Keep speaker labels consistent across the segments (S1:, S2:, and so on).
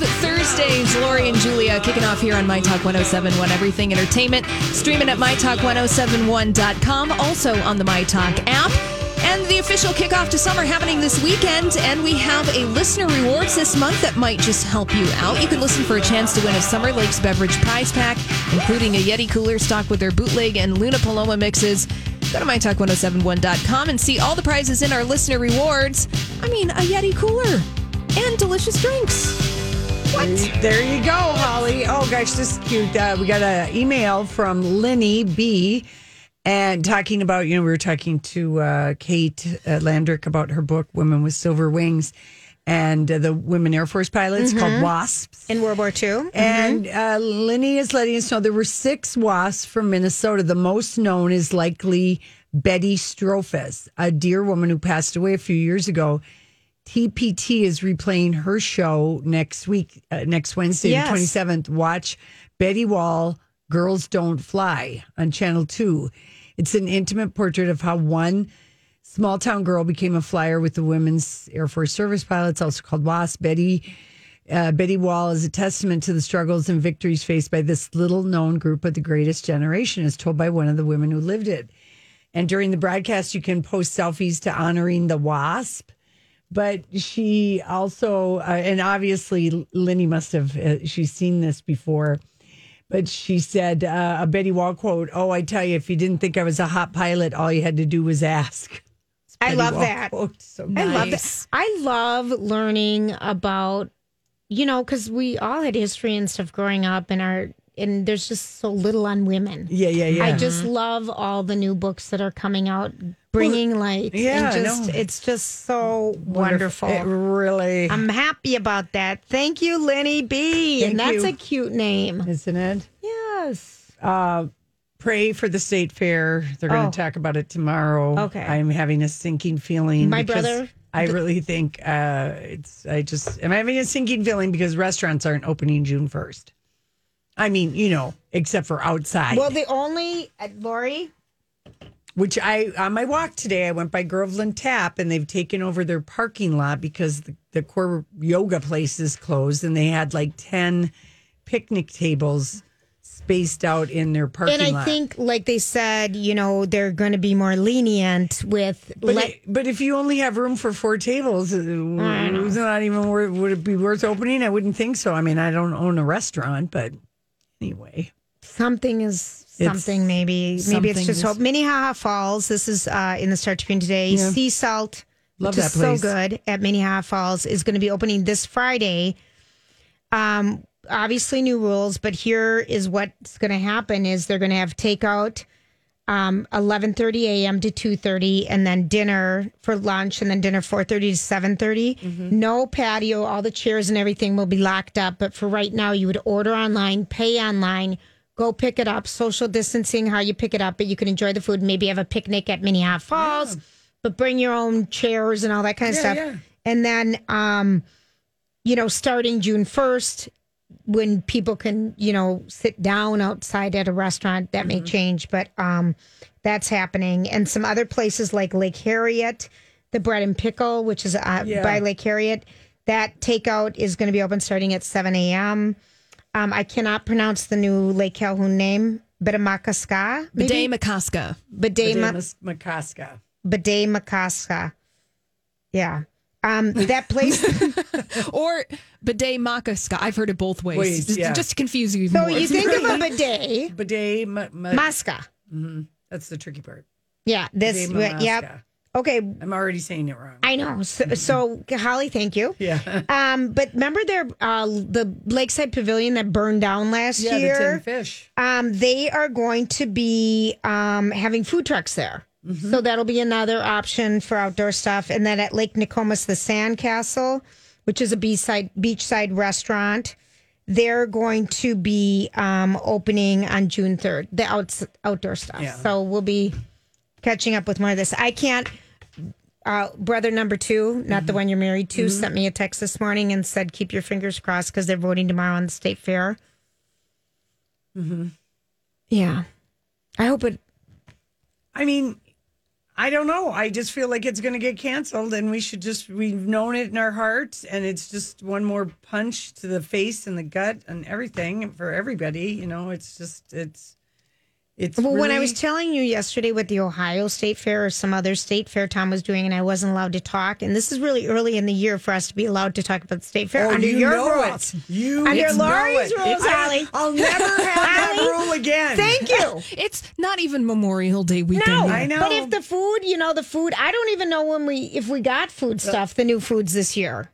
S1: Of Thursdays, Lori and Julia kicking off here on My Talk 1071 Everything Entertainment. Streaming at MyTalk1071.com, also on the My Talk app. And the official kickoff to summer happening this weekend. And we have a listener rewards this month that might just help you out. You can listen for a chance to win a Summer Lakes beverage prize pack, including a Yeti cooler stocked with their bootleg and Luna Paloma mixes. Go to mytalk1071.com and see all the prizes in our listener rewards. I mean, a Yeti cooler and delicious drinks. What?
S2: There you go, Holly. Oh gosh, this is cute. Uh, we got an email from Lenny B. And talking about, you know, we were talking to uh, Kate uh, Landdeck about her book, Women with Silver Wings, and uh, the women Air Force pilots called WASPs.
S3: in World War II.
S2: And uh, Lenny is letting us know there were six wasps from Minnesota. The most known is likely Betty Strohfus, a dear woman who passed away a few years ago. TPT is replaying her show next week, uh, next Wednesday,
S3: Yes.
S2: the twenty seventh. Watch Betty Wall, "Girls Don't Fly" on Channel Two. It's an intimate portrait of how one small town girl became a flyer with the Women's Air Force Service Pilots, also called WASP. Betty uh, Betty Wall is a testament to the struggles and victories faced by this little known group of the greatest generation, as told by one of the women who lived it. And during the broadcast, you can post selfies to honoring the WASP. But she also, uh, and obviously, Lenny must have, uh, she's seen this before. But she said, uh, a Betty Wall quote, Oh, I tell you, if you didn't think I was a hot pilot, all you had to do was ask.
S3: I love
S2: Wall
S3: that.
S2: quote. So
S3: I love
S1: Nice.
S3: that. I love learning about, you know, because we all had history and stuff growing up, and our and there's just so little on women.
S2: Yeah, yeah, yeah.
S3: I just love all the new books that are coming out, bringing light.
S2: yeah,
S3: and just
S2: know.
S3: it's just so wonderful.
S2: It really,
S3: I'm happy about that. Thank you, Lenny B. and that's
S2: you.
S3: a cute name.
S2: isn't it?
S3: Yes.
S2: Uh, pray for the state fair. They're going
S3: Oh.
S2: to talk about it tomorrow.
S3: Okay.
S2: I'm having a sinking feeling.
S3: My brother-
S2: I really think uh, it's. I just. I'm having a sinking feeling because restaurants aren't opening June 1st. I mean, you know, except for outside.
S3: Well, the only uh, Lori.
S2: which I on my walk today, I went by Groveland Tap, and they've taken over their parking lot because the, the core yoga place is closed, and they had like ten picnic tables spaced out in their parking lot.
S3: And I
S2: lot.
S3: think, like they said, you know, they're going to be more lenient with.
S2: But,
S3: let-
S2: it- but if you only have room for four tables, uh, is it not even worth, would it be worth opening? I wouldn't think so. I mean, I don't own a restaurant, but anyway.
S3: something is something maybe. Maybe it's
S2: something
S3: just
S2: is-
S3: hope. Minnehaha falls this is uh in the star tribune today.
S2: Yeah.
S3: sea salt
S2: Love
S3: which
S2: that
S3: is so good at minnehaha falls is going to be opening this friday. Um obviously new rules but here is what's going to happen is they're going to have takeout um 11:30 a.m. to 2:30 and then dinner for lunch and then dinner 4:30 to 7:30
S2: Mm-hmm.
S3: no patio all the chairs and everything will be locked up but for right now you would order online pay online go pick it up social distancing how you pick it up but you can enjoy the food maybe have a picnic at Minnehaha Falls but bring your own chairs and all that kind of
S2: Yeah,
S3: stuff
S2: yeah.
S3: and then um you know starting June 1st when people can, you know, sit down outside at a restaurant, that
S2: Mm-hmm.
S3: may change, but um, that's happening. And some other places like Lake Harriet, the Bread and Pickle, which is uh,
S2: Yeah.
S3: by Lake Harriet, that takeout is going to be open starting at 7 a.m. Um, I cannot pronounce the new Lake Calhoun name, Bidamakaska.
S1: Bidet Makaska.
S3: Bidet Ma-
S2: Damas McCosca.
S3: Bidet Makaska. Yeah. Um, that place.
S1: Or bidet maca I've heard it both ways.
S2: Ways,
S1: just,
S2: yeah.
S1: just to confuse you.
S3: so
S1: more.
S3: you think of a bidet,
S2: Bidet, ma- ma-
S3: Masca.
S2: that's the tricky part.
S3: Yeah, this.
S2: Bidet
S3: Yep. Okay,
S2: I'm already saying it wrong.
S3: I know. So, so Holly, thank you.
S2: Yeah.
S3: Um, but remember their uh, the Lakeside Pavilion that burned down last
S2: Yeah, the
S3: year.
S2: tin fish.
S3: Um, they are going to be um, having food trucks there.
S2: Mm-hmm.
S3: So that'll be another option for outdoor stuff. And then at Lake Nokomis, the Sand Castle, which is a beachside beachside restaurant, they're going to be um, opening on June third. The outs, outdoor stuff.
S2: Yeah.
S3: So we'll be catching up with more of this. I can't. Uh, brother number two, not
S2: Mm-hmm.
S3: the one you're married to, sent me a text this morning and said, "Keep your fingers crossed because they're voting tomorrow on the state fair." Mm-hmm. Yeah, I hope it.
S2: I mean, I don't know. I just feel like it's going to get canceled, and we should just, we've known it in our hearts, and it's just one more punch to the face and the gut and everything for everybody. You know, it's just, it's, it's.
S3: Well, when I was telling you yesterday what the Ohio State Fair or some other state fair Tom was doing, and I wasn't allowed to talk, and this is really early in the year for us to be allowed to talk about the state fair
S2: Oh,
S3: under
S2: you
S3: your
S2: know
S3: rules.
S2: it. You
S3: Under
S2: know
S3: Lori's
S2: it.
S3: rules,
S2: I-
S3: Holly.
S2: I'll never have that rule again.
S3: Thank you.
S1: it's not even Memorial Day weekend.
S3: No,
S1: yet.
S2: I know.
S3: But if the food, you know, the food, I don't even know when we if we got food uh, stuff, the new foods this year.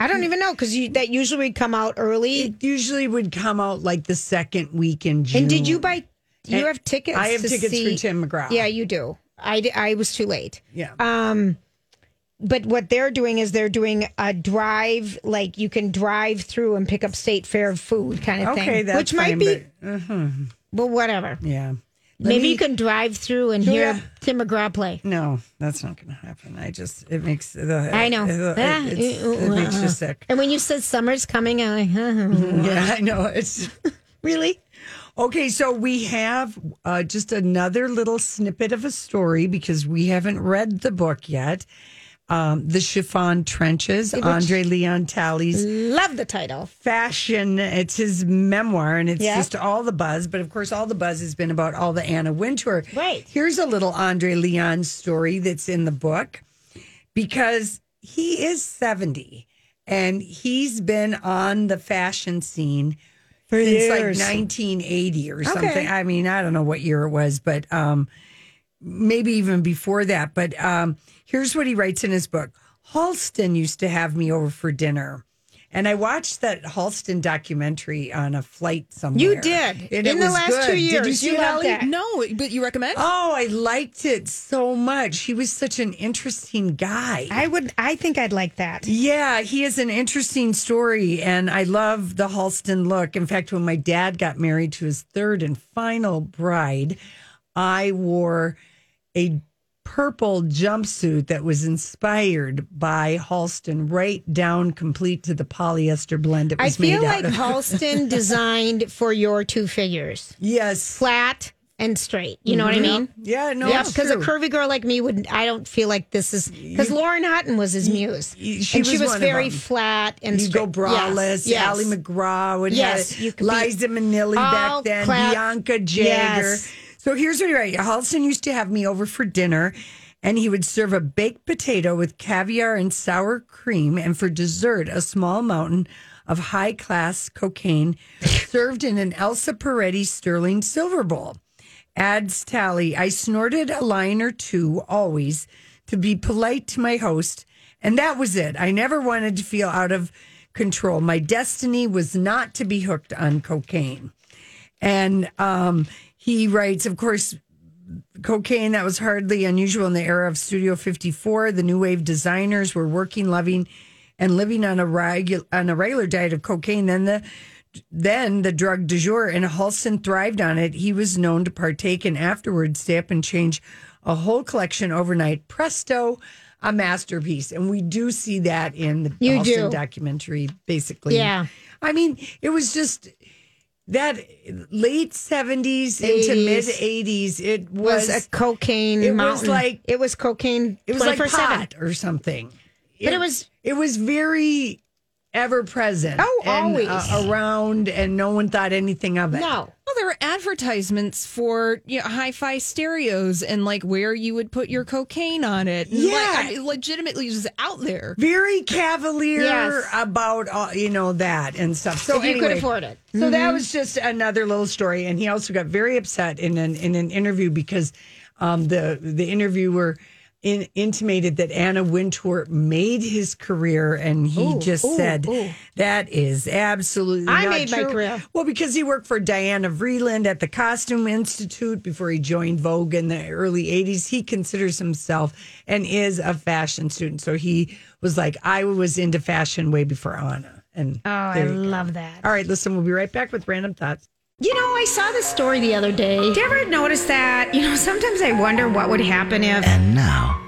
S3: I don't hmm. even know because that usually would come out early.
S2: It usually would come out like the second week in June.
S3: And did you buy? You have tickets.
S2: I have tickets
S3: see,
S2: for Tim McGraw.
S3: Yeah, you do. I, I was too late.
S2: Yeah.
S3: Um, but what they're doing is they're doing a drive, like you can drive through and pick up state fair food kind of thing.
S2: okay, that's
S3: which might
S2: fine,
S3: be,
S2: but-
S3: well, whatever.
S2: yeah. Let
S3: Maybe
S2: me-
S3: you can drive through and hear Tim McGraw play.
S2: No, that's not going to happen. I just it makes the
S3: I know.
S2: it,
S3: Ah, uh,
S2: it makes
S3: uh,
S2: you sick.
S3: And when you said summer's coming, I'm like, huh,
S2: Yeah, I know. It's
S3: really?
S2: Okay. So we have uh, just another little snippet of a story because we haven't read the book yet. Um, the chiffon trenches, Andre Leon Talley's
S3: Love the title.
S2: fashion. It's his memoir, and it's
S3: Yeah.
S2: just all the buzz. But of course, all the buzz has been about all the Anna Wintour.
S3: Right.
S2: Here's a little Andre Leon story that's in the book because he is 70 and he's been on the fashion scene since
S3: years.
S2: like 1980 or something.
S3: Okay.
S2: I mean, I don't know what year it was, but um, maybe even before that. But um, here's what he writes in his book Halston used to have me over for dinner. And I watched that Halston documentary on a flight somewhere.
S3: You did.
S2: And
S3: In the last
S2: good.
S3: two
S2: Did you
S3: years,
S2: see
S3: you that.
S1: No, but you recommend?
S2: Oh, I liked it so much. He was such an interesting guy.
S3: I would. I think I'd like that.
S2: Yeah, he has an interesting story, and I love the Halston look. In fact, when my dad got married to his third and final bride, I wore a purple jumpsuit that was inspired by Halston, right down complete to the polyester blend it
S3: I
S2: was
S3: feel
S2: made
S3: like
S2: out of.
S3: Halston designed for your two figures,
S2: yes.
S3: flat and straight. You know what I mm-hmm. mean?
S2: Yeah, no,
S3: yeah, because a curvy girl like me would. I don't feel like this is because Lauren Hutton was his muse,
S2: y- she
S3: and she
S2: was
S3: was
S2: one of
S3: very flat and
S2: Hugo
S3: straight.
S2: Braless,
S3: Yes, yes.
S2: Ali MacGraw, would
S3: Yes, you
S2: Liza Minnelli back then,
S3: clap-
S2: Bianca Jagger.
S3: Yes.
S2: So here's what writes. Halston used to have me over for dinner, and he would serve a baked potato with caviar and sour cream, and for dessert, a small mountain of high class cocaine served in an Elsa Peretti sterling silver bowl. Adds Talley, I snorted a line or two always to be polite to my host, and that was it. I never wanted to feel out of control. My destiny was not to be hooked on cocaine. And um, he writes, of course, cocaine that was hardly unusual in the era of Studio 54. The new wave designers were working, loving, and living on a regular on a regular diet of cocaine. Then the then the drug du jour, and Halston thrived on it. He was known to partake and afterwards stay up and change a whole collection overnight. Presto, a masterpiece. And we do see that in the
S3: You
S2: Halston
S3: do.
S2: documentary, basically.
S3: Yeah.
S2: I mean, it was just that late 70s into mid 80s. It
S3: was
S2: was,
S3: a cocaine
S2: it was like-
S3: it was cocaine.
S2: it was like
S3: 24/7.
S2: pot or something.
S3: But it was-
S2: it was very ever present.
S3: Oh,
S2: and,
S3: always.
S2: uh, around, and no one thought anything of it.
S3: No.
S1: Well, there were advertisements for you know, hi-fi stereos and like where you would put your cocaine on it. And,
S2: Yeah.
S1: like, I mean, legitimately just out there.
S2: very cavalier
S3: Yes.
S2: about all, you know that and stuff. So
S3: If you could afford it.
S2: So that was just another little story, and he also got very upset in an in an interview because um, the the interviewer in, intimated that Anna Wintour made his career, and he just said that is absolutely
S3: I
S2: not
S3: made my career.
S2: Well, because he worked for Diana Vreeland at the Costume Institute before he joined Vogue in the early 80s. He considers himself and is a fashion student. So he was like, I was into fashion way before Anna. And
S3: Oh, I
S2: you go.
S3: love that.
S2: All right, listen, we'll be right back with random thoughts.
S3: You know, I saw this story the other day. Did you ever notice that? You know, sometimes I wonder what would happen if
S4: And now,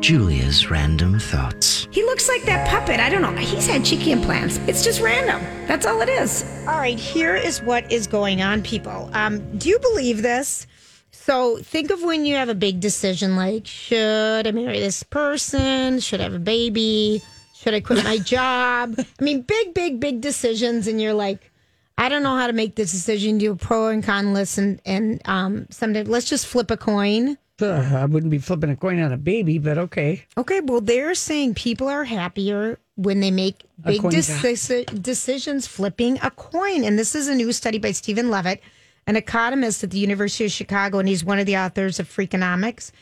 S4: Julia's random thoughts.
S3: he looks like that puppet. I don't know. He's had cheeky implants. It's just random. That's all it is. All right, here is what is going on, people. Um, do you believe this? So think of when you have a big decision like, should I marry this person? Should I have a baby? Should I quit my job? I mean, big, big, big decisions, and you're like, I don't know how to make this decision. Do a pro and con list, and and um, someday let's just flip a coin.
S2: Ugh, I wouldn't be flipping a coin on a baby, but okay.
S3: Okay, well, they're saying people are happier when they make
S2: A
S3: big
S2: coin
S3: deci- decisions flipping a coin. And this is a new study by Stephen Levitt, an economist at the University of Chicago, and he's one of the authors of Freakonomics.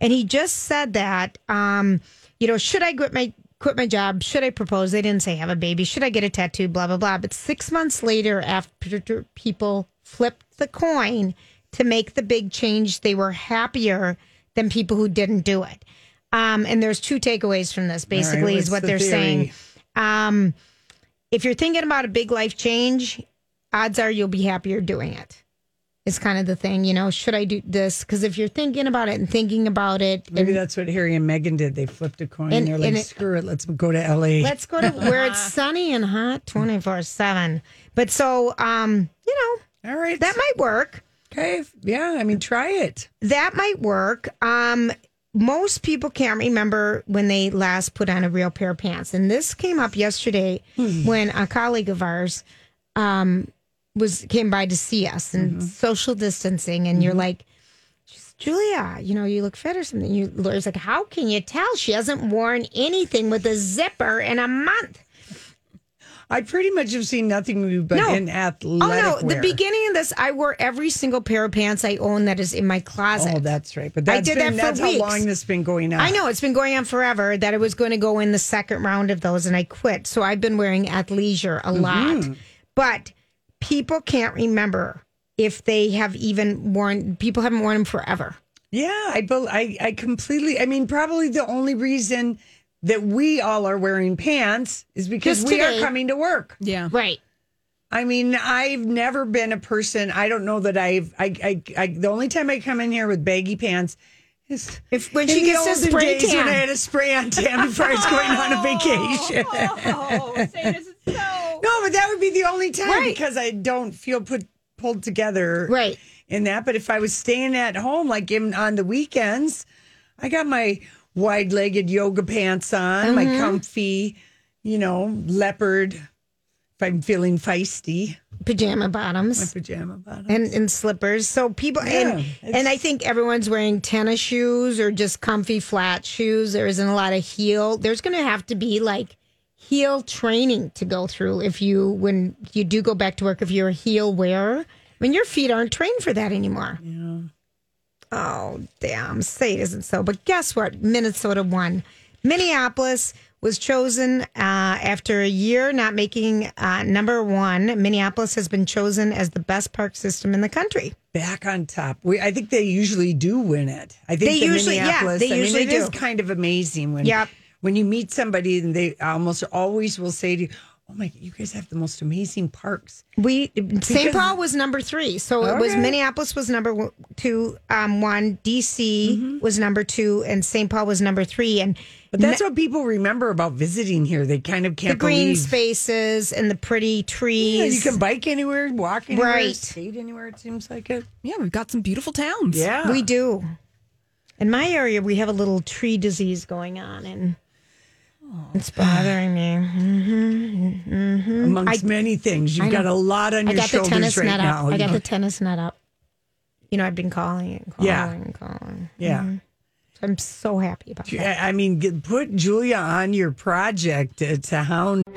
S3: And he just said that, um, you know, should I quit my quit my job? Should I propose? They didn't say have a baby. Should I get a tattoo? Blah blah blah. But six months later, after people flipped the coin to make the big change, they were happier than people who didn't do it. Um, and there's two takeaways from this. Basically,
S2: what's
S3: is what
S2: the
S3: they're
S2: theory?
S3: saying. Um, if you're thinking about a big life change, odds are you'll be happier doing it. It's kind of the thing, you know. Should I do this? Because if you're thinking about it and thinking about it,
S2: Maybe
S3: and
S2: that's what Harry and Meghan did. They flipped a coin.
S3: And-
S2: They're like,
S3: and it-
S2: screw it, let's go to LA.
S3: let's go to where it's sunny and hot 24 7. But so, um, you know,
S2: All right.
S3: that might work.
S2: okay. Yeah, I mean, try it.
S3: That might work. Um, most people can't remember when they last put on a real pair of pants. And this came up yesterday when a colleague of ours um, was came by to see us and mm-hmm. social distancing. And you're mm-hmm. like, Julia, you know, you look fit or something. You, Laura's like, how can you tell she hasn't worn anything with a zipper in a month?
S2: I pretty much have seen nothing new but
S3: No.
S2: in athletic
S3: oh no,
S2: wear.
S3: the beginning of this, I wore every single pair of pants I own that is in my closet.
S2: Oh, that's right. But
S3: I did
S2: been,
S3: that for
S2: that's
S3: weeks.
S2: how long this has been going on.
S3: I know it's been going on forever that I was going to go in the second round of those and I quit. So I've been wearing athleisure a mm-hmm. lot. But people can't remember if they have even worn people haven't worn them forever.
S2: Yeah, I, bel I, I completely. I mean, probably the only reason that we all are wearing pants is because
S3: Just
S2: we
S3: today.
S2: are coming to work.
S1: Yeah.
S3: Right.
S2: I mean, I've never been a person. I don't know that I've. I, I, I the only time I come in here with baggy pants is
S3: If when
S2: in
S3: she
S2: the
S3: gets a spray
S2: days
S3: tan.
S2: when I had a spray on tan before I was going on a oh, vacation.
S1: Oh, say this is so.
S2: No, but that would be the only time
S3: Right.
S2: because I don't feel put pulled together
S3: Right.
S2: in that. But if I was staying at home, like in, on the weekends, I got my wide legged yoga pants on, my
S3: Mm-hmm.
S2: comfy, you know, leopard. If I'm feeling feisty,
S3: Pajama
S2: my
S3: bottoms.
S2: pajama bottom.
S3: And, and slippers. So people
S2: Yeah,
S3: and and I think everyone's wearing tennis shoes or just comfy flat shoes. There isn't a lot of heel. There's going to have to be like heel training to go through if you when you do go back to work if you're a heel wearer. I mean, your feet aren't trained for that anymore. Yeah. Oh damn! Say it isn't so. But guess what? Minnesota won. Minneapolis was chosen uh, after a year not making uh, number one. Minneapolis has been chosen as the best park system in the country.
S2: Back on top. We, I think they usually do win it. I think
S3: They
S2: the
S3: usually- yeah, they
S2: I
S3: usually
S2: mean, it is
S3: do.
S2: kind of amazing when
S3: Yep.
S2: When you meet somebody and they almost always will say to you, "Oh my, you guys have the most amazing parks."
S3: We St. Paul was number three, so it was Minneapolis was number two, um, one. DC was number two, and St. Paul was number three. And
S2: But that's what people remember about visiting here. They kind of can't the
S3: green
S2: believe.
S3: spaces and the pretty trees.
S2: Yeah, you can bike anywhere, walk anywhere,
S3: Right.
S2: skate anywhere. It seems like it.
S1: Yeah, we've got some beautiful towns.
S2: Yeah,
S3: We do. In my area, we have a little tree disease going on, and It's bothering me. Mm-hmm, mm-hmm.
S2: Amongst many things, you've got a lot on
S3: I
S2: your shoulders
S3: tennis
S2: right
S3: net
S2: now.
S3: up. I got
S2: know?
S3: the tennis net up. You know, I've been calling and calling
S2: Yeah.
S3: and calling.
S2: yeah. Mm-hmm.
S3: I'm so happy about that.
S2: I I mean, get- put Julia on your project to, to hound.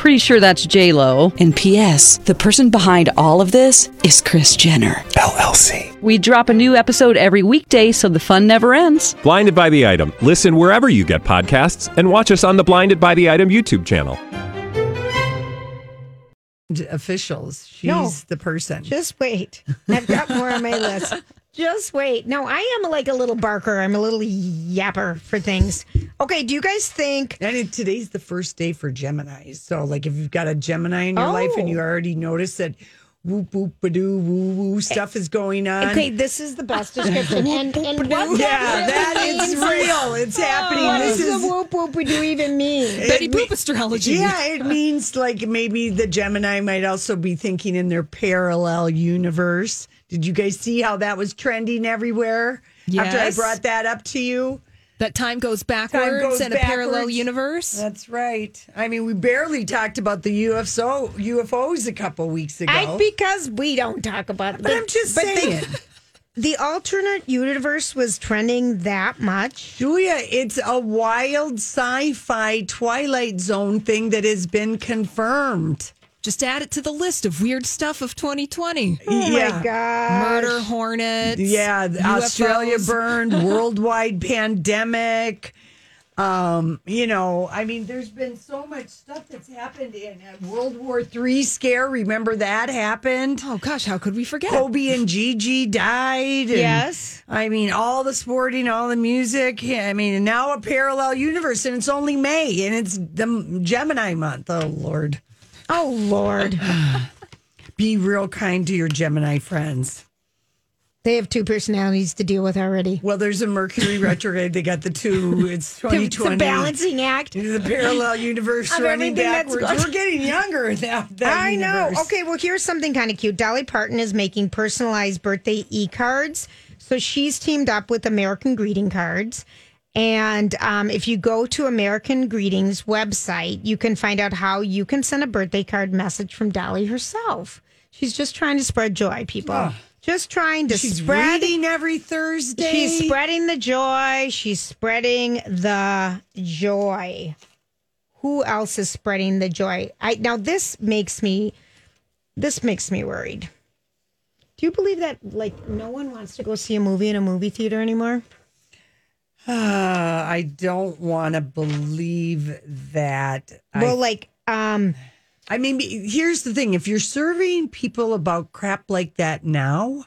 S5: Pretty sure that's J Lo. And P.S. The person behind all of this is Kris Jenner.
S6: LLC.
S5: We drop a new episode every weekday, so the fun never ends.
S6: Blinded by the item. Listen wherever you get podcasts, and watch us on the Blinded by the Item YouTube channel.
S2: officials. She's
S3: No.
S2: the person.
S3: Just wait. I've got more on my list. Just wait. No, I am like a little barker. I'm a little yapper for things. Okay, do you guys think
S2: and it, today's the first day for Gemini. So, like, if you've got a Gemini in your life and
S3: Oh.
S2: you already notice that whoop, whoop, ba doo, woo, woo eh. stuff is going on.
S3: Okay, this is the best description. and, and what
S2: Yeah,
S3: that,
S2: that
S3: really
S2: is
S3: means-
S2: real. It's happening.
S3: What
S2: this
S3: does
S2: is
S3: the whoop whoop do even mean?
S1: Betty
S2: It
S1: Boop astrology.
S2: Yeah, it means like maybe the Gemini might also be thinking in their parallel universe. Did you guys see how that was trending everywhere? After I brought that up to you?
S1: That time goes backwards
S2: goes
S1: in a parallel universe.
S2: That's right. I mean, we barely talked about the UFO UFOs a couple weeks ago.
S3: I, because we don't talk about it.
S2: but I'm just
S3: but
S2: saying.
S3: The, alternate universe was trending that much.
S2: Julia, it's a wild sci-fi Twilight Zone thing that has been confirmed.
S1: Just add it to the list of weird stuff of 2020.
S3: Oh
S2: yeah.
S3: my god!
S1: Murder hornets.
S2: Yeah, the Australia burned, worldwide pandemic. Um, you know, I mean, there's been so much stuff that's happened in uh, World War Three scare. Remember that happened?
S1: Oh gosh, how could we forget?
S2: Kobe and Gigi died. and-
S3: Yes.
S2: I mean, all the sporting, all the music. I mean, and now a parallel universe, and it's only May, and it's the Gemini month. Oh Lord,
S3: Oh Lord,
S2: be real kind to your Gemini friends.
S3: they have two personalities to deal with already.
S2: Well, there's a Mercury retrograde. They got the two. It's 2020.
S3: It's
S2: 2020.
S3: a balancing act.
S2: the parallel universe
S3: Of
S2: running backwards. We're getting younger in that, that
S3: I know. Okay, well, here's something kind of cute. Dolly Parton is making personalized birthday e cards. So she's teamed up with American Greeting Cards. And um, if you go to American Greetings website, you can find out how you can send a birthday card message from Dolly herself. She's just trying to spread joy, people. Just trying to
S2: She's
S3: spread.
S2: reading every Thursday.
S3: She's spreading the joy. She's spreading the joy. Who else is spreading the joy? I now this makes me this makes me worried. Do you believe that like no one wants to go see a movie in a movie theater anymore?
S2: Uh, I don't want to believe that.
S3: well,
S2: I,
S3: like um
S2: I mean, here's the thing: if you're surveying people about crap like that now,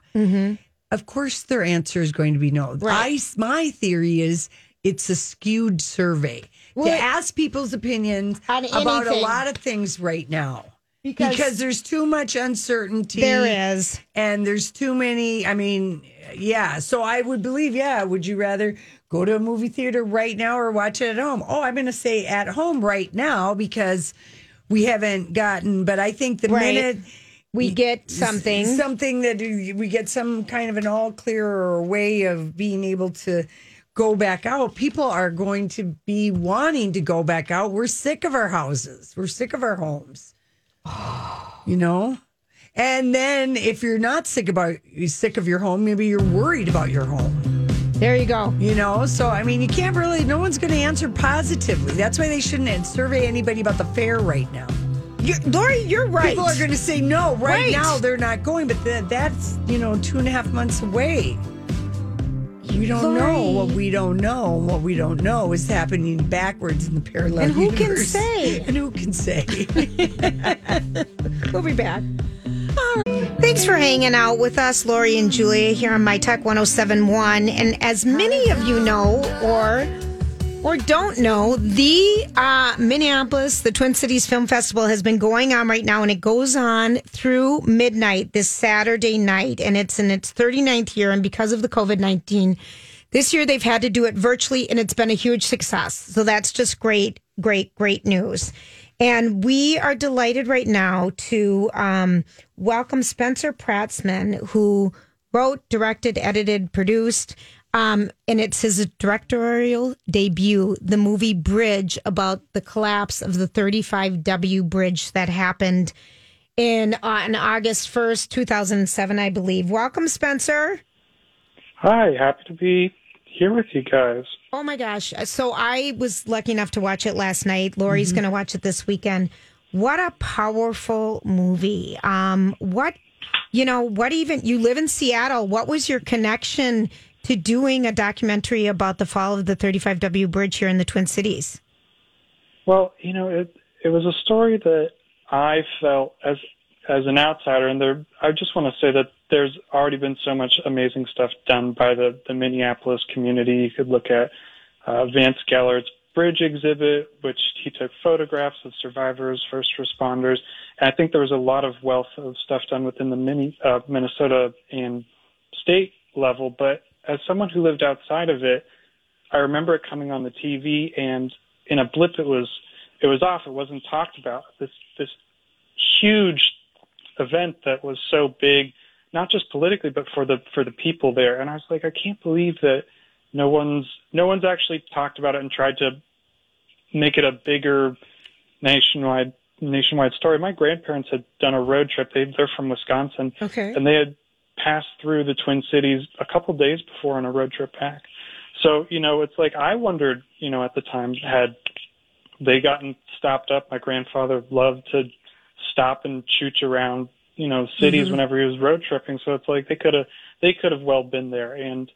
S2: of course their answer is going to be no.
S3: Mm-hmm. Right.
S2: I, my theory is it's a skewed survey
S3: Well,
S2: to ask people's opinions
S3: On
S2: about a lot of things right now.
S3: Because-
S2: because there's too much uncertainty.
S3: there is.
S2: and there's too many i mean yeah so i would believe yeah would you rather go to a movie theater right now or watch it at home. Oh i'm going to say at home right now because we haven't gotten but i think the
S3: Right.
S2: minute
S3: We get something.
S2: something that we get some kind of an all clear or way of being able to go back out people are going to be wanting to go back out. We're sick of our houses. We're sick of our homes. You know? And then if you're not sick about you're sick of your home maybe you're worried about your home
S3: There you go.
S2: you know so i mean you can't really no one's going to answer positively that's why they shouldn't survey anybody about the fair right now
S3: You're, Lori, you're right.
S2: People are going to say no. Right,
S3: Right.
S2: now, they're not going, but th- that's you know two and a half months away. We don't know what we don't know. and What we don't know is happening backwards in the parallel universe.
S3: And who can say?
S2: And who can say?
S3: We'll be back. Thanks for hanging out with us, Lori and Julia, here on My Talk 1071. And as many of you know, or or don't know, the uh, Minneapolis, the Twin Cities Film Festival has been going on right now, and it goes on through midnight this Saturday night, and it's in its 39th year. And because of the COVID 19, This year they've had to do it virtually and it's been a huge success. So that's just great, great, great news. And we are delighted right now to um, welcome Spencer Pratzman, who wrote, directed, edited, produced, um, and it's his directorial debut, the movie Bridge, about the collapse of the 35W bridge that happened in uh, on August 1st, 2007, I believe. Welcome, Spencer.
S7: Hi, happy to be here with you guys.
S3: Oh my gosh. So I was lucky enough to watch it last night. Lori's
S7: Mm-hmm.
S3: going to watch it this weekend. What a powerful movie. Um, what, you know, what even, you live in Seattle. What was your connection to doing a documentary about the fall of the 35W bridge here in the Twin Cities?
S7: Well, you know, it it was a story that I felt as as an outsider, and there. I just want to say that there's already been so much amazing stuff done by the the Minneapolis community. You could look at uh, Vance Gellert's bridge exhibit, which he took photographs of survivors, first responders, and I think there was a lot of wealth of stuff done within the mini, uh, Minnesota and state level. But as someone who lived outside of it, I remember it coming on the TV, and in a blip, it was it was off. It wasn't talked about. This this huge event that was so big, not just politically, but for the for the people there. And I was like, I can't believe that no one's no one's actually talked about it and tried to make it a bigger nationwide nationwide story. My grandparents had done a road trip. They they're from Wisconsin,
S3: Okay.
S7: and they had passed through the Twin Cities a couple days before on a road trip back. So, you know, it's like I wondered, you know, at the time had they gotten stopped up. My grandfather loved to stop and chooch around, you know, cities whenever he was road tripping. So it's like they could have they could have well been there. And,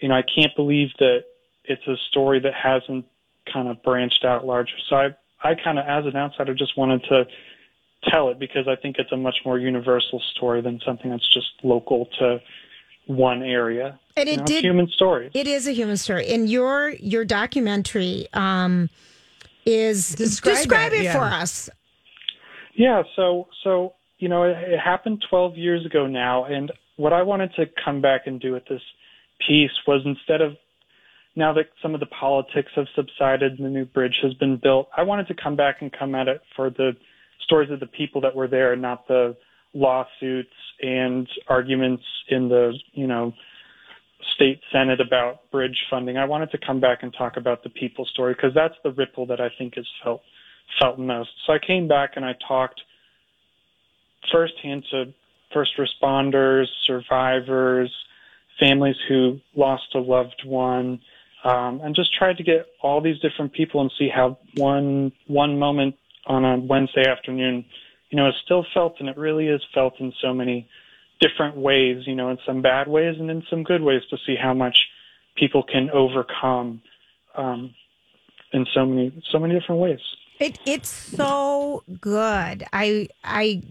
S7: you know, I can't believe that it's a story that hasn't kind of branched out larger. So I I kind of as an outsider just wanted to tell it because I think it's a much more universal story than something that's just local to one area.
S3: And
S7: You
S3: it
S7: know, it's
S3: did.
S7: human stories.
S3: It is a human story. And your your documentary um, is
S2: Describe
S3: describe
S2: it,
S3: it
S2: yeah.
S3: for us.
S7: Yeah, so so you know, it, it happened 12 years ago now, and what I wanted to come back and do with this piece was instead of now that some of the politics have subsided and the new bridge has been built, I wanted to come back and come at it for the stories of the people that were there, not the lawsuits and arguments in the you know state senate about bridge funding. I wanted to come back and talk about the people story because that's the ripple that I think is felt felt most. So I came back and I talked firsthand to first responders, survivors, families who lost a loved one, um, and just tried to get all these different people and see how one one moment on a Wednesday afternoon, you know, is still felt, and it really is felt in so many different ways. You know, in some bad ways and in some good ways, to see how much people can overcome um, in so many so many different ways.
S3: It it's so good. I I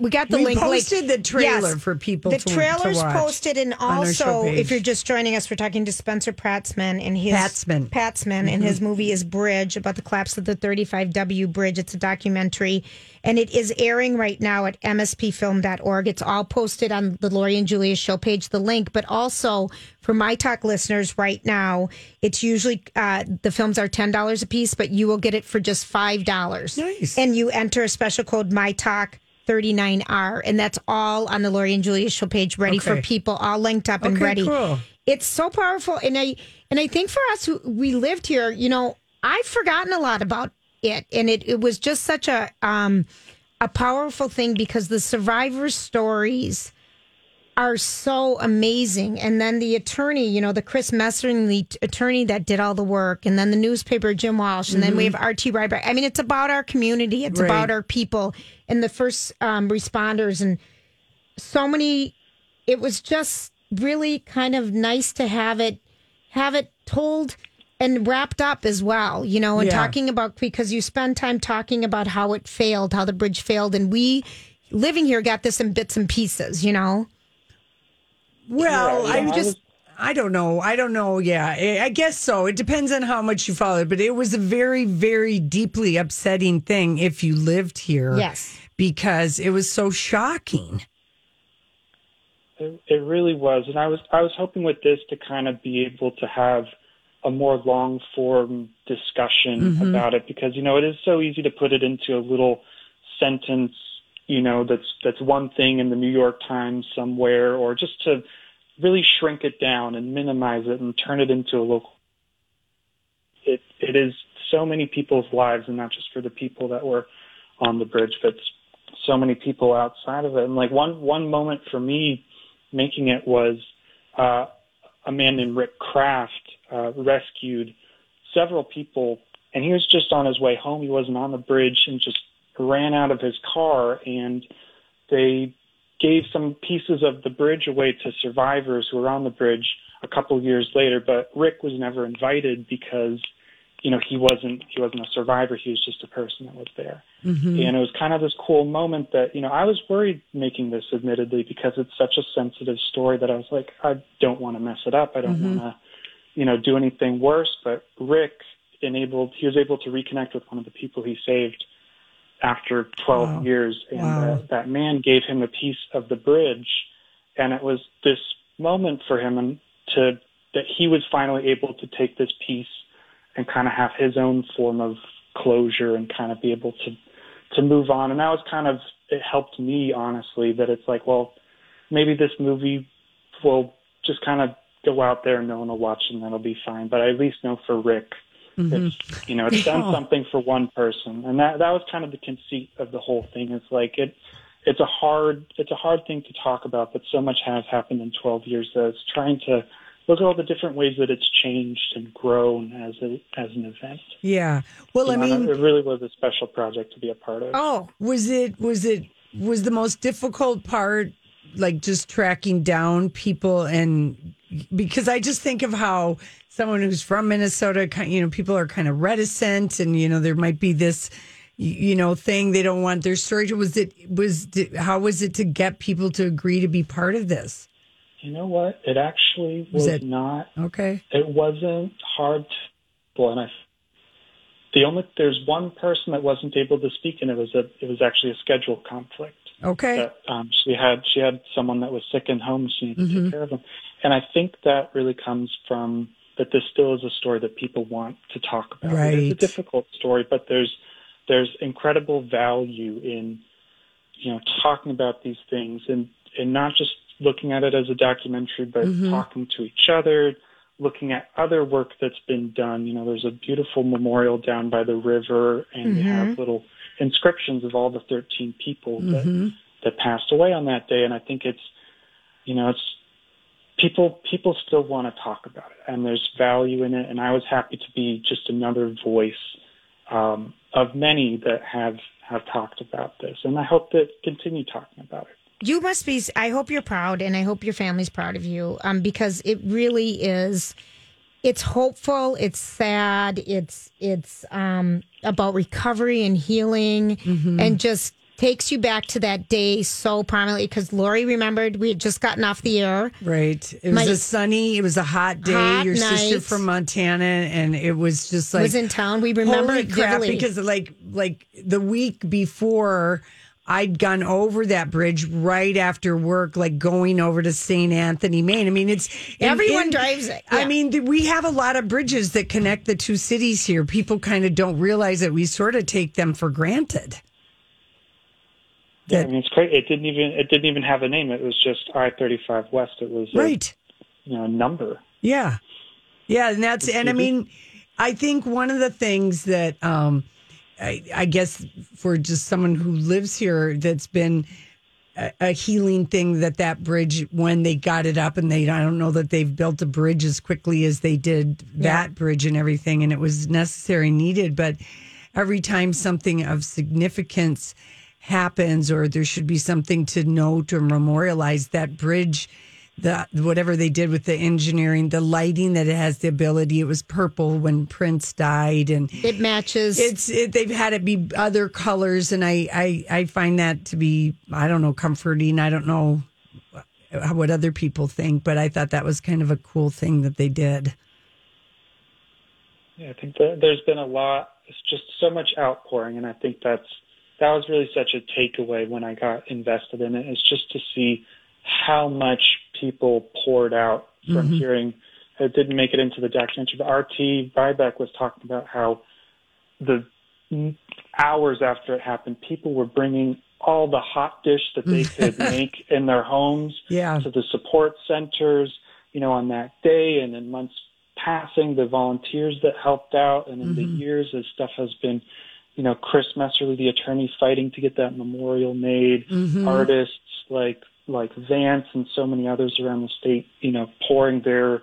S3: we got the
S2: we
S3: link. like-
S2: posted the trailer
S3: Yes.
S2: for people
S3: The
S2: to,
S3: trailer's
S2: to
S3: posted, and
S2: on our show
S3: also, if you're just joining us, we're talking to Spencer Pratzman and his
S2: Patzman.
S3: Patzman, and his mm-hmm. movie is Bridge about the collapse of the 35W bridge. It's a documentary, and it is airing right now at mspfilm.org. It's all posted on the Lori and Julia show page, the link, but also for my talk listeners right now, it's usually uh, the films are ten dollars a piece, but you will get it for just five dollars.
S2: Nice.
S3: And you enter a special code my talk 39R, and that's all on the Lori and Julia show page, ready for people, all linked up and
S2: Okay,
S3: ready.
S2: cool.
S3: It's so powerful, and I and I think for us who we lived here, you know, I've forgotten a lot about it, and it it was just such a um a powerful thing because the survivor stories are so amazing. And then the attorney, you know, the Chris Messerly attorney that did all the work, and then the newspaper, Jim Walsh, and then we have R.T. Rybak. I mean, it's about our community, it's
S2: Mm-hmm. Right.
S3: about our people and the first um, responders, and so many. It was just really kind of nice to have it have it told and wrapped up as well, you know, and
S2: Yeah.
S3: talking about because you spend time talking about how it failed, how the bridge failed, and we living here got this in bits and pieces, you know.
S2: Well,
S7: Yeah,
S2: I'm
S7: yeah, I
S2: just. I don't know. I don't know. Yeah, I I guess so. It depends on how much you follow it, but it was a very, very deeply upsetting thing if you lived here.
S3: Yes.
S2: Because it was so shocking.
S7: It, it really was, and I was I was hoping with this to kind of be able to have a more long form discussion
S2: Mhm.
S7: about it because you know it is so easy to put it into a little sentence you know that's that's one thing in the New York Times somewhere or just to really shrink it down and minimize it and turn it into a local it it is so many people's lives and not just for the people that were on the bridge but so many people outside of it and like one one moment for me making it was uh a man named Rick Kraft uh, rescued several people, and he was just on his way home. He wasn't on the bridge and just ran out of his car, and they gave some pieces of the bridge away to survivors who were on the bridge a couple of years later. But Rick was never invited because, you know, he wasn't he wasn't a survivor. He was just a person that was there.
S2: Mhm.
S7: And it was kind of this cool moment that, you know, I was worried making this admittedly because it's such a sensitive story that I was like, I don't want to mess it up. I don't
S2: Mhm.
S7: want to, you know, do anything worse. But Rick enabled, he was able to reconnect with one of the people he saved after 12
S2: Wow.
S7: years. And
S2: Wow.
S7: uh, that man gave him a piece of the bridge. And it was this moment for him and to, that he was finally able to take this piece and kind of have his own form of closure and kind of be able to to move on. And that was kind of it helped me honestly that it's like, well, maybe this movie will just kind of go out there and no one will watch and that'll be fine. But I at least know for Rick, it's mm-hmm. you know, it's done
S2: Oh.
S7: something for one person. And that that was kind of the conceit of the whole thing. It's like it it's a hard it's a hard thing to talk about, but so much has happened in twelve years that it's trying to look at all the different ways that it's changed and grown as a as an event.
S2: Yeah. Well, I
S7: know,
S2: mean,
S7: it really was a special project to be a part of.
S3: Oh,
S2: was it was it was the most difficult part like just tracking down people and because I just think of how someone who's from Minnesota, you know, people are kind of reticent, and you know, there might be this, you know, thing they don't want their story. to- Was it was how was it to get people to agree to be part of this?
S7: You know what? It actually
S2: Was
S7: was
S2: it-
S7: not.
S2: Okay,
S7: It wasn't hard to. Well, and I. The only there's one person that wasn't able to speak, and it was a it was actually a schedule conflict.
S2: okay,
S7: That um, she had she had someone that was sick and home. She needed to
S2: Mhm.
S7: take care of them, and I think that really comes from that. This still is a story that people want to talk about. It's a difficult story, but there's there's incredible value in you know talking about these things and and not just looking at it as a documentary, but
S2: Mhm.
S7: talking to each other, looking at other work that's been done. You know, there's a beautiful memorial down by the river, and we have little inscriptions of all the 13 people that
S2: Mhm.
S7: that passed away on that day. And I think it's, you know, it's people people still want to talk about it, and there's value in it. And I was happy to be just another voice um, of many that have have talked about this, and I hope that continue talking about it.
S3: you must be. I hope you're proud, and I hope your family's proud of you, um, because it really is. It's hopeful. It's sad. It's it's um, about recovery and healing, and just takes you back to that day so prominently. Because Lori remembered we had just gotten off the air.
S2: right. It was
S3: My-
S2: a sunny. It was a hot day.
S3: Hot
S2: Your sister from Montana, and it was just like
S3: was in town. We remember
S2: Holy
S3: it
S2: crap!
S3: vividly.
S2: Because like like the week before, I'd gone over that bridge right after work, like going over to St. Anthony, Main. I mean, it's
S3: Everyone
S2: in-
S3: drives it,
S2: I mean, we have a lot of bridges that connect the two cities here. People kind of don't realize that we sort of take them for granted.
S7: Yeah, I mean, it's great. It didn't even it didn't even have a name. It was just I-35 West. It was a,
S2: Right.
S7: you know, a number.
S2: Yeah. Yeah. And that's, and I mean, I think one of the things that, um, I, I guess for just someone who lives here, that's been a, a healing thing that that bridge, when they got it up and they, I don't know that they've built a bridge as quickly as they did that bridge and everything. And it was necessary, needed. But every time something of significance happens or there should be something to note or memorialize that bridge the whatever they did with the engineering the lighting that it has the ability it was purple when prince died and
S3: it matches.
S2: it's it, they've had it be other colors and I, I i find that to be i don't know comforting i don't know what other people think but i thought that was kind of a cool thing that they did
S7: Yeah, I think that there's been a lot. It's just so much outpouring, and I think that's that was really such a takeaway when I got invested in it. Is just to see how much people poured out from mm-hmm. hearing. It didn't make it into the documentary, but RT Rybak was talking about how the hours after it happened, people were bringing all the hot dish that they could make in their homes
S2: Yeah.
S7: to the support centers, you know, on that day and in months passing, the volunteers that helped out and in the mm-hmm. years as stuff has been, you know, Chris Messerly, the attorney fighting to get that memorial made, mm-hmm. artists like like Vance and so many others around the state, you know, pouring their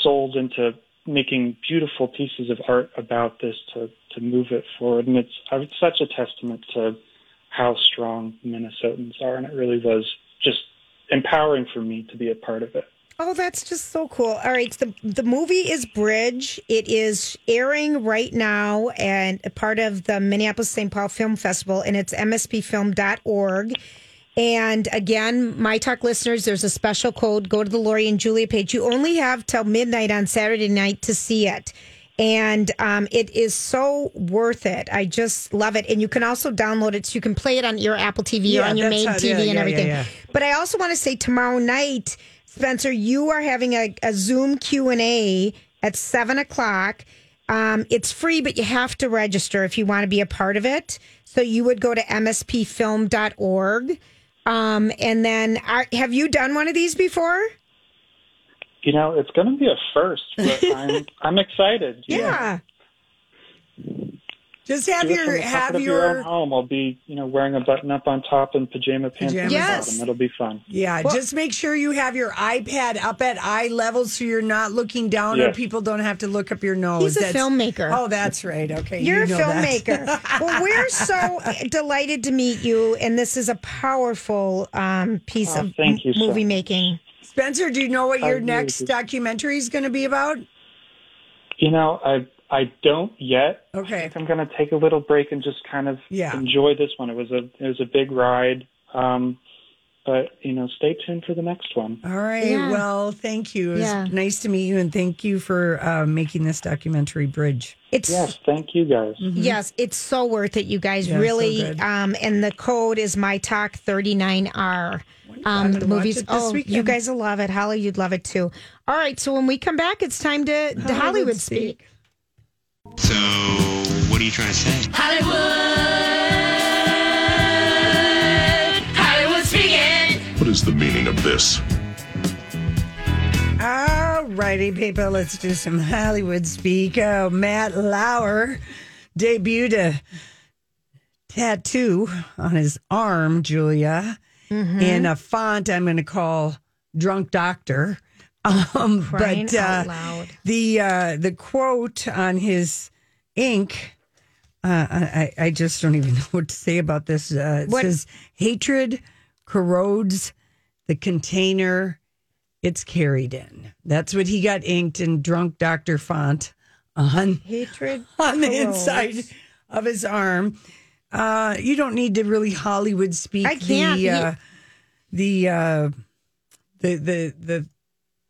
S7: souls into making beautiful pieces of art about this to to move it forward. And it's, it's such a testament to how strong Minnesotans are, and it really was just empowering for me to be a part of it.
S3: Oh, that's just so cool. All right. The, the movie is Bridge. It is airing right now and a part of the Minneapolis St. Paul Film Festival, and it's mspfilm.org. And again, my talk listeners, there's a special code. Go to the Lori and Julia page. You only have till midnight on Saturday night to see it. And um, it is so worth it. I just love it. And you can also download it so you can play it on your Apple TV
S2: Yeah,
S3: or on your main
S2: how-
S3: TV
S2: yeah,
S3: and
S2: yeah,
S3: everything. But I also want to say tomorrow night, Spencer, you are having a, a Zoom Q and A at seven o'clock. Um, it's free, but you have to register if you want to be a part of it. So you would go to mspfilm.org. Um, and then, are, have you done one of these before?
S7: You know, it's going to be a first, but I'm I'm excited.
S3: Yeah.
S2: Just have
S7: Do it from
S2: your
S7: the comfort
S2: have
S7: of your own home. I'll be, you know, wearing a button up on top and pajama pants on
S2: Pajamas.
S7: the
S3: Yes.
S7: bottom. It'll be fun.
S2: yeah. just make sure you have your iPad up at eye level so you're not looking down or
S7: Yes.
S2: people don't have to look up your nose.
S3: He's a filmmaker.
S2: Oh, that's right. Okay,
S3: You're
S2: you
S3: a
S2: know that.
S3: filmmaker. well, we're so delighted to meet you, and this is a powerful um, piece
S7: Oh,
S3: of
S7: thank you so
S3: movie
S7: much.
S3: making.
S2: Spencer, do you know what your
S7: really
S2: next
S7: do.
S2: documentary is going to be about?
S7: You know, I I don't yet.
S2: Okay.
S7: I think I'm going to take a little break and just kind of
S2: Yeah.
S7: enjoy this one. It was a it was a big ride. Um, but you know, stay tuned for the next one.
S2: All right.
S3: Yeah.
S2: Well, thank you. It was
S3: Yeah.
S2: nice to meet you, and thank you for uh, making this documentary bridge.
S3: It's
S7: Yes, thank you guys.
S3: Yes, it's so worth it, you guys.
S2: Yeah,
S3: really.
S2: good.
S3: um, and the code is my talk 39R. Um, the movies.
S2: it this
S3: Oh, you guys will love it. Holly, you'd love it too. All right. So when we come back, it's time to the Hollywood speak.
S4: So, what are you trying to say?
S8: Hollywood What is the meaning of this?
S2: All righty, people. Let's do some Hollywood speak. Oh, Matt Lauer debuted a tattoo on his arm, Julia, mm-hmm. in a font I'm going to call Drunk Doctor. Um, but uh, the uh, the quote on his ink, uh, I, I just don't even know what to say about this. Uh, it
S3: What-
S2: says, "Hatred corrodes the container it's carried in." That's what he got inked in drunk doctor font on
S3: Hatred
S2: on the inside of his arm. Uh, you don't need to really Hollywood speak
S3: I can't.
S2: the
S3: He-
S2: uh, the uh, the the the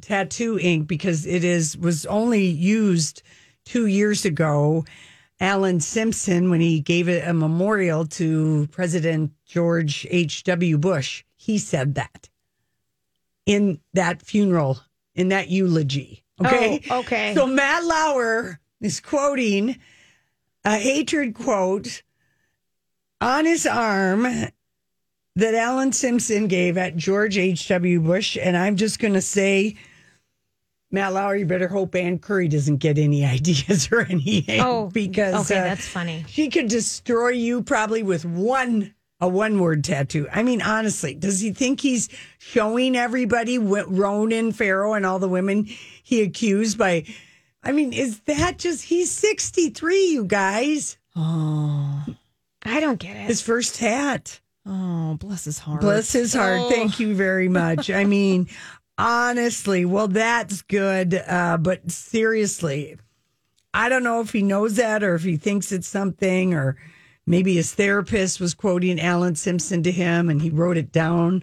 S2: tattoo ink because it is was only used two years ago. Alan Simpson, when he gave it a memorial to President George H. W. Bush, he said that in that funeral, in that eulogy. Oh, okay.
S3: Oh, okay.
S2: So Matt Lauer is quoting a hatred quote on his arm that Alan Simpson gave at George H.W. Bush. And I'm just going to say, Matt Lauer, you better hope Ann Curry doesn't get any ideas or anything.
S3: Oh,
S2: because
S3: okay,
S2: uh,
S3: that's funny.
S2: she could destroy you probably with one a one word tattoo. I mean, honestly, does he think he's showing everybody Ronan Farrow and all the women he accused by? I mean, is that just he's sixty three? You guys, Oh,
S3: I don't get it.
S2: his first hat.
S9: Oh, bless his heart.
S2: Bless his heart.
S3: Oh.
S2: Thank you very much. I mean, honestly, well, that's good. Uh, but seriously, I don't know if he knows that or if he thinks it's something, or maybe his therapist was quoting Alan Simpson to him and he wrote it down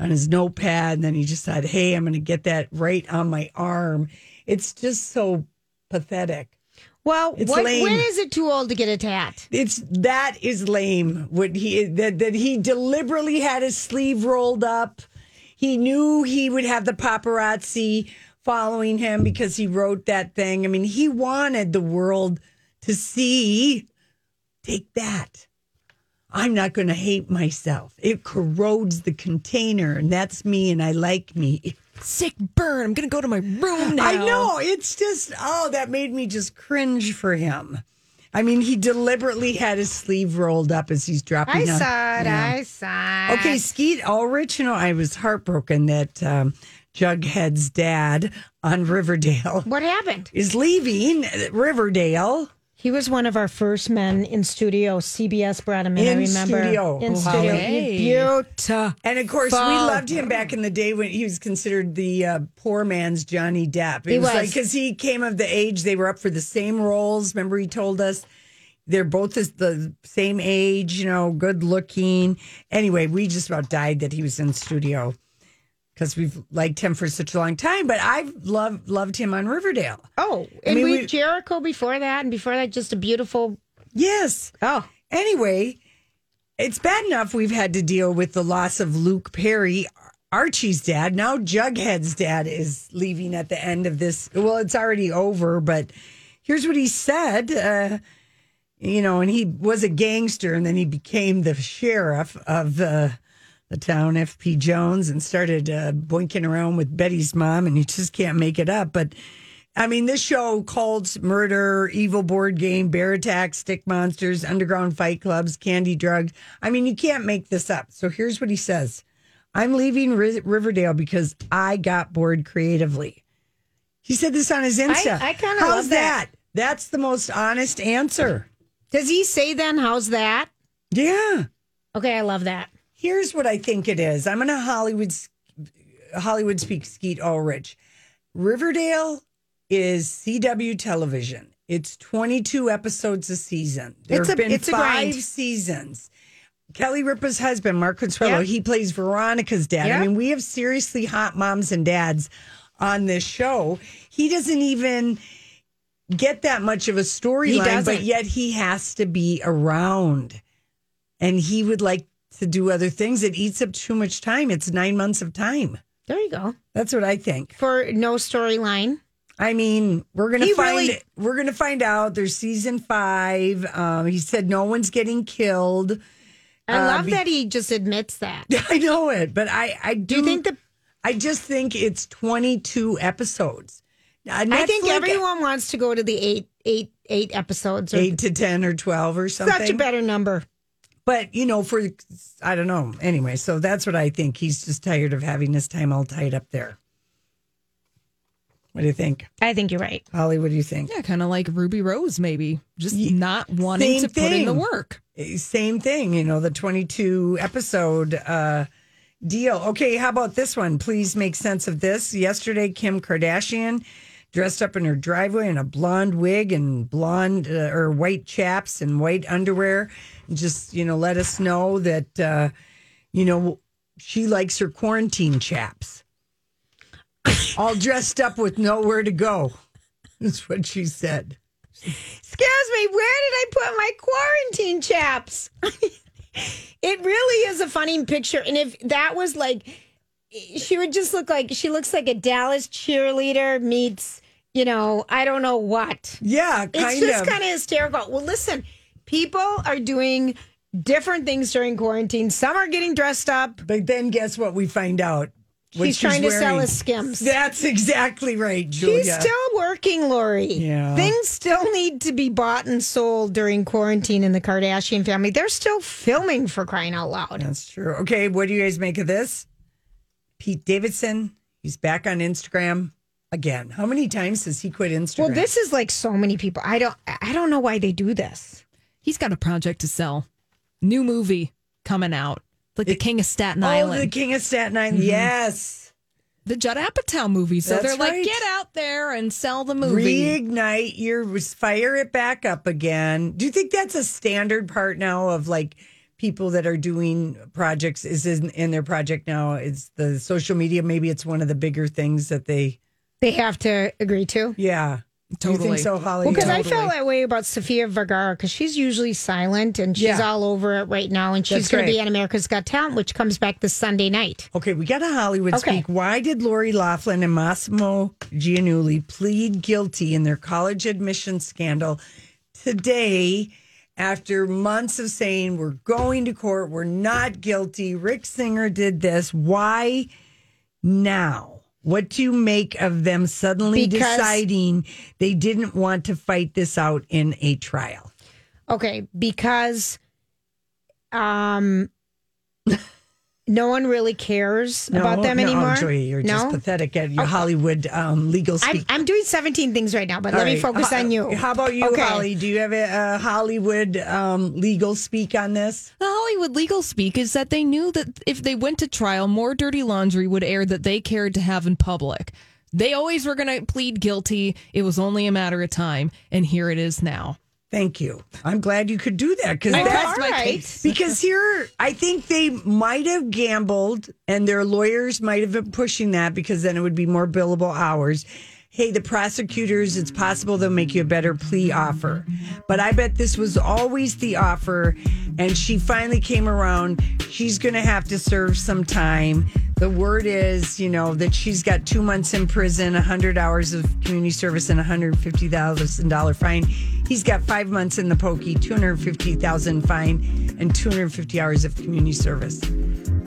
S2: on his notepad. And then he just said, Hey, I'm going to get that right on my arm. It's just so pathetic.
S3: Well, what, when is it too old to get a tat?
S2: It's that is lame. What he that that he deliberately had his sleeve rolled up. He knew he would have the paparazzi following him because he wrote that thing. I mean, he wanted the world to see. Take that. I'm not going to hate myself. It corrodes the container, and that's me, and I like me.
S1: Sick burn. I'm going to go to my room now.
S2: I know. It's just, oh, that made me just cringe for him. I mean, he deliberately had his sleeve rolled up as he's dropping
S3: I
S2: down.
S3: saw it.
S2: Yeah.
S3: I saw it.
S2: Okay, Skeet Ulrich, you know, I was heartbroken that um, Jughead's dad on Riverdale
S3: What happened?
S2: is leaving Riverdale.
S3: He was one of our first men in studio. CBS brought him in. I
S2: In
S3: remember
S2: studio.
S3: in studio.
S2: Holly.
S3: Beautiful.
S2: And of course, we loved him back in the day when he was considered the uh, poor man's Johnny Depp. It
S3: He
S2: was,
S3: was.
S2: like because he came of the age, they were up for the same roles. Remember, he told us they're both the- the same age, you know, good looking. Anyway, we just about died that he was in studio because we've liked him for such a long time. But I've loved loved him on Riverdale.
S3: Oh,
S2: I
S3: and
S2: mean,
S3: we,
S2: we-
S3: Jericho before that, and before that, just a beautiful.
S2: Yes.
S3: Oh,
S2: Anyway, it's bad enough we've had to deal with the loss of Luke Perry, Archie's dad. Now Jughead's dad is leaving at the end of this. Well, it's already over, but here's what he said. Uh, you know, and he was a gangster, and then he became the sheriff of the the town, FP Jones, and started uh, boinking around with Betty's mom, and you just can't make it up. But I mean, this show cults, murder, evil board game, bear attacks, stick monsters, underground fight clubs, candy drugs. I mean, you can't make this up. So here's what he says I'm leaving Ri- Riverdale because I got bored creatively. He said this on his Insta.
S3: I kinda
S2: How's
S3: love that.
S2: That's the most honest answer.
S3: does he say then? How's that?
S2: Yeah.
S3: Okay, I love that.
S2: Here's what I think it is. I'm going to Hollywood Hollywood speak Skeet Ulrich. Riverdale is CW television. It's 22 episodes a season. There
S3: It's
S2: have
S3: a-
S2: been
S3: it's
S2: five seasons. Kelly Ripa's husband, Mark
S3: Consuelos,
S2: he plays Veronica's dad. I mean, we have seriously hot moms and dads on this show. He doesn't even get that much of a storyline, but yet he has to be around. And he would like to do other things. It eats up too much time. It's nine months of time.
S3: There you go.
S2: That's what I think.
S3: For no storyline.
S2: I mean, we're gonna
S3: He
S2: find
S3: really-
S2: we're gonna find out. There's season five. Um, he said no one's getting killed.
S3: I
S2: Uh,
S3: love
S2: be-
S3: that he just admits that.
S2: I know it, but I I do,
S3: Do think the?
S2: I just think it's 22 episodes. Uh,
S3: I think everyone wants to go to the eight, eight, eight episodes. Or
S2: eight to ten or twelve or something.
S3: such a better number.
S2: But you know, for I don't know. Anyway, so that's what I think. He's just tired of having his time all tied up there. What do you think,
S3: I think you're right.
S2: Holly? What do you think?
S1: Yeah, kind of like Ruby Rose, maybe. Just
S2: Ye-
S1: not wanting
S2: same
S1: to put in the work.
S2: Eh, Same thing, you know, the 22 episode uh, deal. Okay, how about this one? Please make sense of this. Yesterday, Kim Kardashian dressed up in her driveway in a blonde wig and blonde uh, or white chaps and white underwear. And just, you know, let us know that, uh, you know, she likes her quarantine chaps. All dressed up with nowhere to go. That's what she said.
S3: Excuse me, where did I put my quarantine chaps? it really is a funny picture. And if that was like, she would just look like, she looks like a Dallas cheerleader meets, you know, I don't know what.
S2: Yeah,
S3: It's just kind of hysterical. Well, listen, people are doing different things during quarantine. Some are getting dressed up.
S2: But then guess what we find out? What
S3: He's
S2: she's
S3: trying to sell
S2: wearing.
S3: his skims.
S2: That's exactly right, Julia.
S3: She's still working, Lori.
S2: Yeah.
S3: Things still need to be bought and sold during quarantine in the Kardashian family. They're still filming for crying out loud.
S2: That's true. Okay, what do you guys make of this? Pete Davidson, he's back on Instagram again. How many times has he quit Instagram?
S3: Well, this is like so many people. I don't I don't know why they do this.
S1: He's got a project to sell. New movie coming out. Like the King of Staten
S2: oh,
S1: Island.
S2: the King of Staten Island. Mm-hmm. Yes.
S1: the Judd Apatow movie. So
S2: That's
S1: they're like,
S2: right.
S1: get out there and sell the movie.
S2: Reignite your fire it back up again. Do you think that's a standard part now of like people that are doing projects is in, in their project now? It's the social media. Maybe it's one of the bigger things that they
S3: They have to agree to.
S2: Yeah. Do you think so, Holly?
S3: Well, because I
S2: Totally.
S3: felt that way about Sofia Vergara because she's usually silent and she's
S2: Yeah.
S3: all over it right now, and she's going to be on America's Got Talent, which comes back this Sunday night.
S2: Okay, we got a Hollywood
S3: Okay.
S2: speak. Why did Lori Loughlin and Mossimo Giannulli plead guilty in their college admission scandal today after months of saying we're going to court, we're not guilty? Rick Singer did this. Why now? What do you make of them suddenly
S3: Because-
S2: deciding they didn't want to fight this out in a trial?
S3: Okay, because um, no one really cares about them
S2: no,
S3: anymore.
S2: Joy, you're
S3: no?
S2: just pathetic at your Hollywood um, legal
S3: I'm,
S2: speak.
S3: I'm doing 17 things right now, but
S2: All
S3: let me focus
S2: Ho-
S3: on you.
S2: How about you,
S3: Okay.
S2: Holly? Do you have a, a Hollywood um, legal speak on this?
S1: The Hollywood legal speak is that they knew that if they went to trial, more dirty laundry would air that they cared to have in public. They always were going to plead guilty. It was only a matter of time, and here it is now.
S2: Thank you. I'm glad you could do that because that's
S1: my
S3: right.
S1: case.
S2: because here I think they might have gambled and their lawyers might have been pushing that because then it would be more billable hours. Hey, the prosecutors, it's possible they'll make you a better plea offer. But I bet this was always the offer and she finally came around. She's going to have to serve some time. The word is, you know, that she's got two months in prison, 100 hours of community service, and $150,000 fine. He's got five months in the pokey, 250,000 fine, and 250 hours of community service.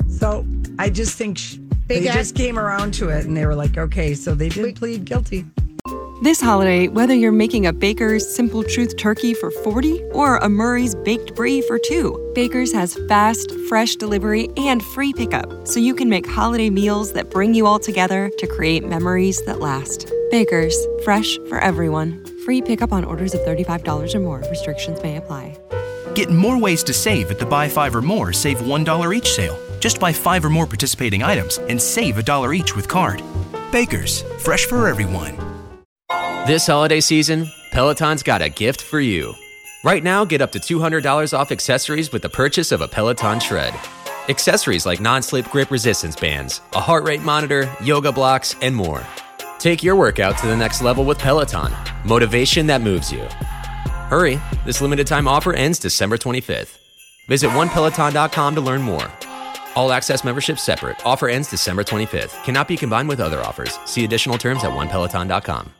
S2: So I just think sh-
S3: They
S2: they,
S3: got-
S2: just came around to it and they were like, okay, so they did plead guilty.
S9: This holiday, whether you're making a Baker's Simple Truth turkey for 40 or a Murray's Baked Brie for 2, Baker's has fast, fresh delivery and free pickup, so you can make holiday meals that bring you all together to create memories that last. Baker's, fresh for everyone. Free pickup on orders of $35 or more. Restrictions may apply.
S10: Get more ways to save at the Buy Five or More Save $1 each sale. Just buy five or more participating items and save a dollar each with card. Baker's, fresh for everyone.
S11: This holiday season, Peloton's got a gift for you. Right now, get up to $200 off accessories with the purchase of a Peloton Tread. Accessories like non slip grip resistance bands, a heart rate monitor, yoga blocks, and more. Take your workout to the next level with Peloton. Motivation that moves you. Hurry, this limited time offer ends December 25th. Visit onepeloton.com to learn more. All access membership separate. Offer ends December 25th. Cannot be combined with other offers. See additional terms at onepeloton.com.